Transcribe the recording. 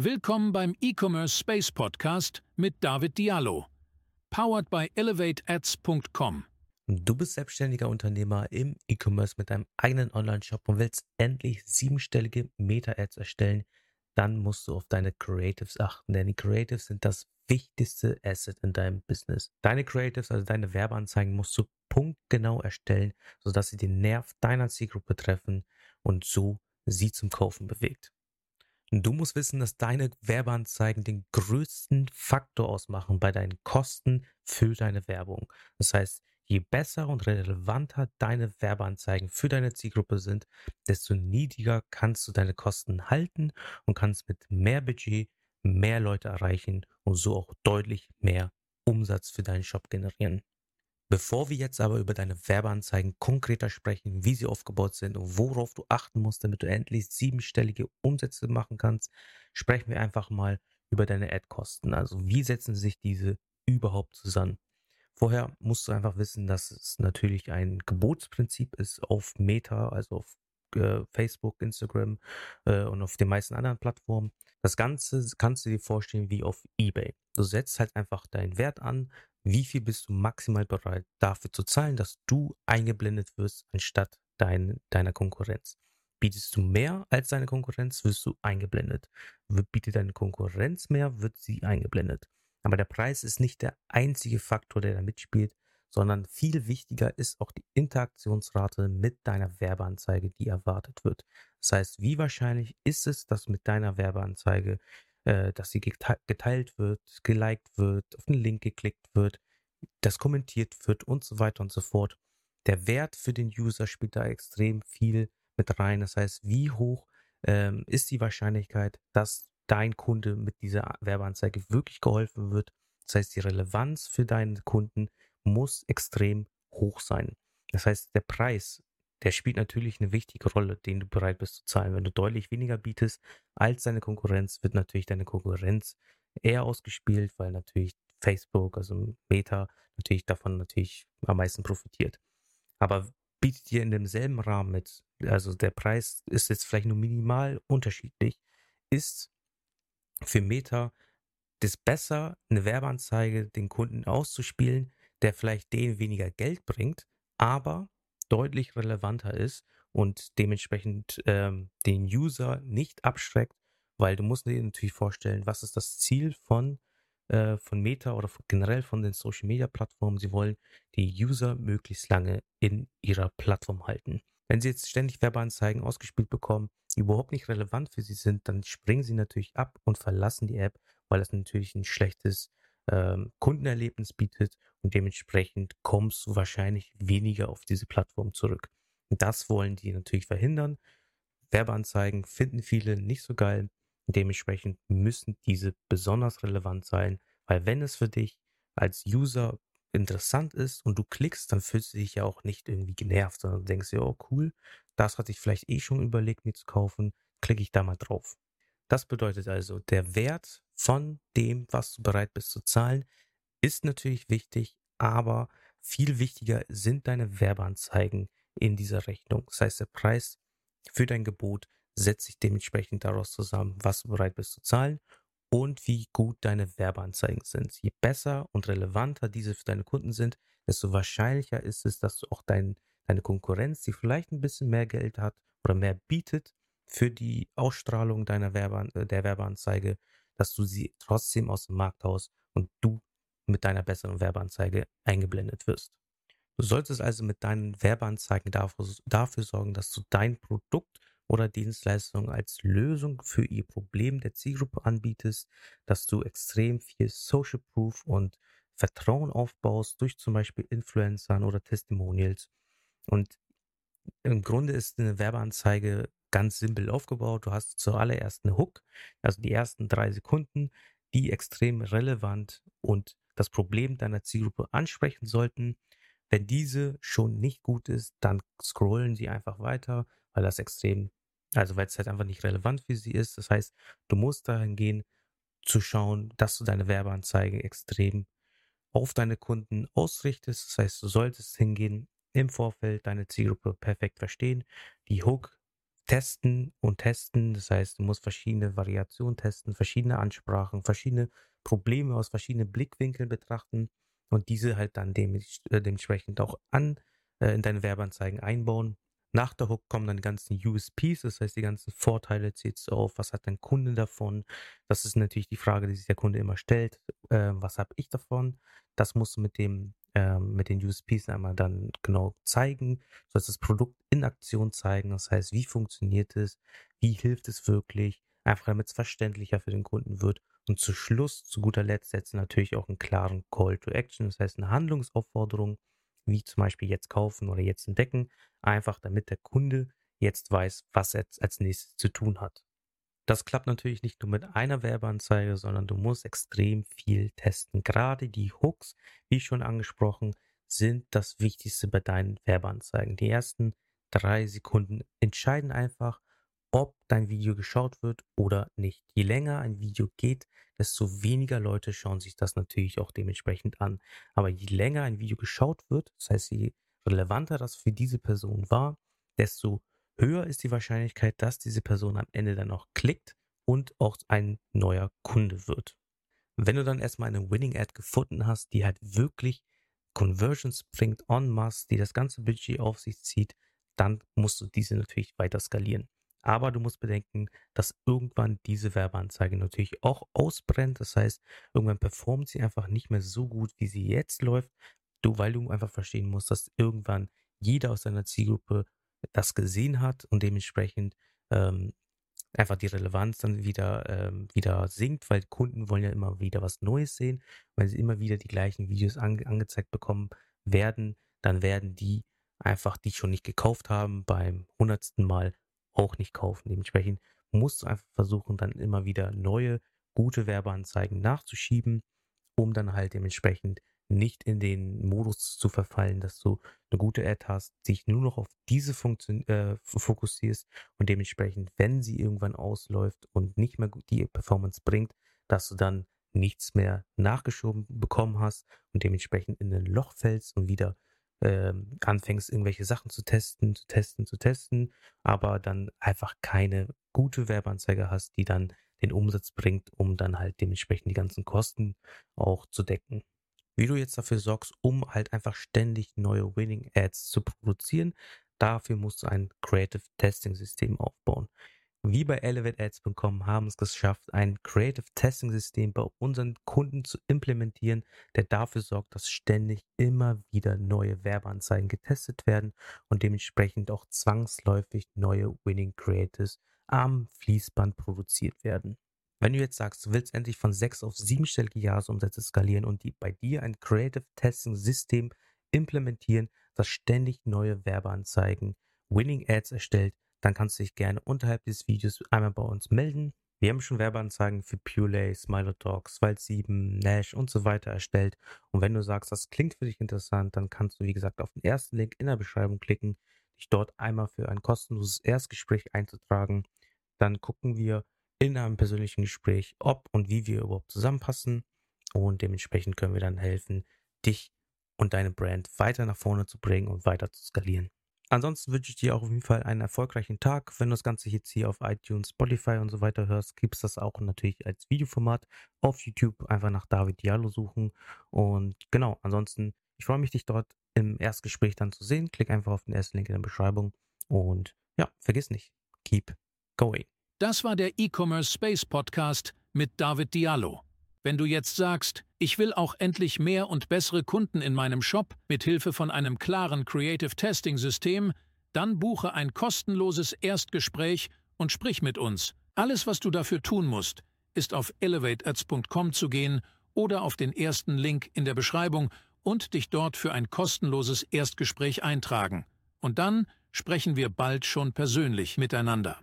Willkommen beim E-Commerce Space Podcast mit David Diallo. Powered by ElevateAds.com. Du bist selbstständiger Unternehmer im E-Commerce mit deinem eigenen Online-Shop und willst endlich siebenstellige Meta-Ads erstellen, dann musst du auf deine Creatives achten, denn die Creatives sind das wichtigste Asset in deinem Business. Deine Creatives, also deine Werbeanzeigen, musst du punktgenau erstellen, sodass sie den Nerv deiner Zielgruppe treffen und so sie zum Kaufen bewegt. Du musst wissen, dass deine Werbeanzeigen den größten Faktor ausmachen bei deinen Kosten für deine Werbung. Das heißt, je besser und relevanter deine Werbeanzeigen für deine Zielgruppe sind, desto niedriger kannst du deine Kosten halten und kannst mit mehr Budget mehr Leute erreichen und so auch deutlich mehr Umsatz für deinen Shop generieren. Bevor wir jetzt aber über deine Werbeanzeigen konkreter sprechen, wie sie aufgebaut sind und worauf du achten musst, damit du endlich siebenstellige Umsätze machen kannst, sprechen wir einfach mal über deine Ad-Kosten. Also wie setzen sich diese überhaupt zusammen? Vorher musst du einfach wissen, dass es natürlich ein Gebotsprinzip ist auf Meta, also auf äh, Facebook, Instagram äh, und auf den meisten anderen Plattformen. Das Ganze kannst du dir vorstellen wie auf eBay. Du setzt halt einfach deinen Wert an, wie viel bist du maximal bereit dafür zu zahlen, dass du eingeblendet wirst anstatt dein, deiner Konkurrenz. Bietest du mehr als deine Konkurrenz, wirst du eingeblendet. Bietet deine Konkurrenz mehr, wird sie eingeblendet. Aber der Preis ist nicht der einzige Faktor, der da mitspielt, sondern viel wichtiger ist auch die Interaktionsrate mit deiner Werbeanzeige, die erwartet wird. Das heißt, wie wahrscheinlich ist es, dass mit deiner Werbeanzeige äh, dass sie geteilt wird, geliked wird, auf den Link geklickt wird, das kommentiert wird und so weiter und so fort. Der Wert für den User spielt da extrem viel mit rein. Das heißt, wie hoch ähm, ist die Wahrscheinlichkeit, dass dein Kunde mit dieser Werbeanzeige wirklich geholfen wird? Das heißt, die Relevanz für deinen Kunden muss extrem hoch sein. Das heißt, der Preis der spielt natürlich eine wichtige Rolle, den du bereit bist zu zahlen. Wenn du deutlich weniger bietest als deine Konkurrenz, wird natürlich deine Konkurrenz eher ausgespielt, weil natürlich Facebook, also Meta, natürlich davon natürlich am meisten profitiert. Aber bietet dir in demselben Rahmen mit, also der Preis ist jetzt vielleicht nur minimal unterschiedlich, ist für Meta das besser, eine Werbeanzeige den Kunden auszuspielen, der vielleicht denen weniger Geld bringt, aber deutlich relevanter ist und dementsprechend ähm, den User nicht abschreckt, weil du musst dir natürlich vorstellen, was ist das Ziel von, äh, von Meta oder generell von den Social Media Plattformen. Sie wollen die User möglichst lange in ihrer Plattform halten. Wenn sie jetzt ständig Werbeanzeigen ausgespielt bekommen, die überhaupt nicht relevant für sie sind, dann springen sie natürlich ab und verlassen die App, weil das natürlich ein schlechtes ähm, Kundenerlebnis bietet und dementsprechend kommst du wahrscheinlich weniger auf diese Plattform zurück. Und das wollen die natürlich verhindern. Werbeanzeigen finden viele nicht so geil. Dementsprechend müssen diese besonders relevant sein, weil wenn es für dich als User interessant ist und du klickst, dann fühlst du dich ja auch nicht irgendwie genervt, sondern denkst dir, oh cool, das hatte ich vielleicht eh schon überlegt, mir zu kaufen, klicke ich da mal drauf. Das bedeutet also, der Wert von dem, was du bereit bist zu zahlen, ist natürlich wichtig, aber viel wichtiger sind deine Werbeanzeigen in dieser Rechnung. Das heißt, der Preis für dein Gebot setzt sich dementsprechend daraus zusammen, was du bereit bist zu zahlen und wie gut deine Werbeanzeigen sind. Je besser und relevanter diese für deine Kunden sind, desto wahrscheinlicher ist es, dass du auch dein, deine Konkurrenz, die vielleicht ein bisschen mehr Geld hat oder mehr bietet, für die Ausstrahlung deiner Werbe, der Werbeanzeige, dass du sie trotzdem aus dem Markt haust und du mit deiner besseren Werbeanzeige eingeblendet wirst. Du solltest also mit deinen Werbeanzeigen dafür, dafür sorgen, dass du dein Produkt oder Dienstleistung als Lösung für ihr Problem der Zielgruppe anbietest, dass du extrem viel Social Proof und Vertrauen aufbaust durch zum Beispiel Influencern oder Testimonials. Und im Grunde ist eine Werbeanzeige ganz simpel aufgebaut. Du hast zuallererst eine Hook, also die ersten drei Sekunden, die extrem relevant und das Problem deiner Zielgruppe ansprechen sollten. Wenn diese schon nicht gut ist, dann scrollen sie einfach weiter, weil das extrem, also weil es halt einfach nicht relevant für sie ist. Das heißt, du musst dahin gehen, zu schauen, dass du deine Werbeanzeige extrem auf deine Kunden ausrichtest. Das heißt, du solltest hingehen, im Vorfeld deine Zielgruppe perfekt verstehen, die Hook testen und testen. Das heißt, du musst verschiedene Variationen testen, verschiedene Ansprachen, verschiedene Probleme aus verschiedenen Blickwinkeln betrachten und diese halt dann äh, dementsprechend auch an äh, in deine Werbeanzeigen einbauen. Nach der Hook kommen dann die ganzen USPs, das heißt die ganzen Vorteile zählst du auf, was hat dein Kunde davon? Das ist natürlich die Frage, die sich der Kunde immer stellt. Äh, was habe ich davon? Das musst du mit dem ähm, mit den USPs einmal dann genau zeigen. Du sollst das Produkt in Aktion zeigen, das heißt, wie funktioniert es, wie hilft es wirklich, einfach damit es verständlicher für den Kunden wird. Und zu Schluss, zu guter Letzt, setzt natürlich auch einen klaren Call to Action, das heißt eine Handlungsaufforderung, wie zum Beispiel jetzt kaufen oder jetzt entdecken, einfach damit der Kunde jetzt weiß, was er als nächstes zu tun hat. Das klappt natürlich nicht nur mit einer Werbeanzeige, sondern du musst extrem viel testen. Gerade die Hooks, wie schon angesprochen, sind das Wichtigste bei deinen Werbeanzeigen. Die ersten drei Sekunden entscheiden einfach, ob dein Video geschaut wird oder nicht. Je länger ein Video geht, desto weniger Leute schauen sich das natürlich auch dementsprechend an. Aber je länger ein Video geschaut wird, das heißt, je relevanter das für diese Person war, desto höher ist die Wahrscheinlichkeit, dass diese Person am Ende dann auch klickt und auch ein neuer Kunde wird. Wenn du dann erstmal eine Winning Ad gefunden hast, die halt wirklich Conversions bringt en masse, die das ganze Budget auf sich zieht, dann musst du diese natürlich weiter skalieren. Aber du musst bedenken, dass irgendwann diese Werbeanzeige natürlich auch ausbrennt. Das heißt, irgendwann performt sie einfach nicht mehr so gut, wie sie jetzt läuft. Du, weil du einfach verstehen musst, dass irgendwann jeder aus deiner Zielgruppe das gesehen hat und dementsprechend ähm, einfach die Relevanz dann wieder, ähm, wieder sinkt, weil Kunden wollen ja immer wieder was Neues sehen. Wenn sie immer wieder die gleichen Videos ange angezeigt bekommen werden, dann werden die einfach, die schon nicht gekauft haben, beim hundertsten Mal auch nicht kaufen. Dementsprechend musst du einfach versuchen, dann immer wieder neue, gute Werbeanzeigen nachzuschieben, um dann halt dementsprechend nicht in den Modus zu verfallen, dass du eine gute Ad hast, dich nur noch auf diese Funktion äh, fokussierst und dementsprechend, wenn sie irgendwann ausläuft und nicht mehr die Performance bringt, dass du dann nichts mehr nachgeschoben bekommen hast und dementsprechend in ein Loch fällst und wieder äh, anfängst, irgendwelche Sachen zu testen, zu testen, zu testen, aber dann einfach keine gute Werbeanzeige hast, die dann den Umsatz bringt, um dann halt dementsprechend die ganzen Kosten auch zu decken wie du jetzt dafür sorgst, um halt einfach ständig neue Winning Ads zu produzieren. Dafür musst du ein Creative Testing System aufbauen. Wir bei ElevateAds.com haben es geschafft, ein Creative Testing System bei unseren Kunden zu implementieren, der dafür sorgt, dass ständig immer wieder neue Werbeanzeigen getestet werden und dementsprechend auch zwangsläufig neue Winning Creatives am Fließband produziert werden. Wenn du jetzt sagst, du willst endlich von sechs auf siebenstellige Jahresumsätze skalieren und die bei dir ein Creative Testing System implementieren, das ständig neue Werbeanzeigen, Winning Ads erstellt, dann kannst du dich gerne unterhalb des Videos einmal bei uns melden. Wir haben schon Werbeanzeigen für Purelay, Smilotalk, Wald 7, Nash und so weiter erstellt. Und wenn du sagst, das klingt für dich interessant, dann kannst du, wie gesagt, auf den ersten Link in der Beschreibung klicken, dich dort einmal für ein kostenloses Erstgespräch einzutragen. Dann gucken wir, in einem persönlichen Gespräch, ob und wie wir überhaupt zusammenpassen. Und dementsprechend können wir dann helfen, dich und deine Brand weiter nach vorne zu bringen und weiter zu skalieren. Ansonsten wünsche ich dir auch auf jeden Fall einen erfolgreichen Tag. Wenn du das Ganze jetzt hier auf iTunes, Spotify und so weiter hörst, gibt es das auch natürlich als Videoformat auf YouTube. Einfach nach David Diallo suchen. Und genau, ansonsten, ich freue mich, dich dort im Erstgespräch dann zu sehen. Klick einfach auf den ersten Link in der Beschreibung. Und ja, vergiss nicht, keep going. Das war der E-Commerce Space Podcast mit David Diallo. Wenn du jetzt sagst, ich will auch endlich mehr und bessere Kunden in meinem Shop mit Hilfe von einem klaren Creative Testing System, dann buche ein kostenloses Erstgespräch und sprich mit uns. Alles, was du dafür tun musst, ist auf elevateads.com zu gehen oder auf den ersten Link in der Beschreibung und dich dort für ein kostenloses Erstgespräch eintragen. Und dann sprechen wir bald schon persönlich miteinander.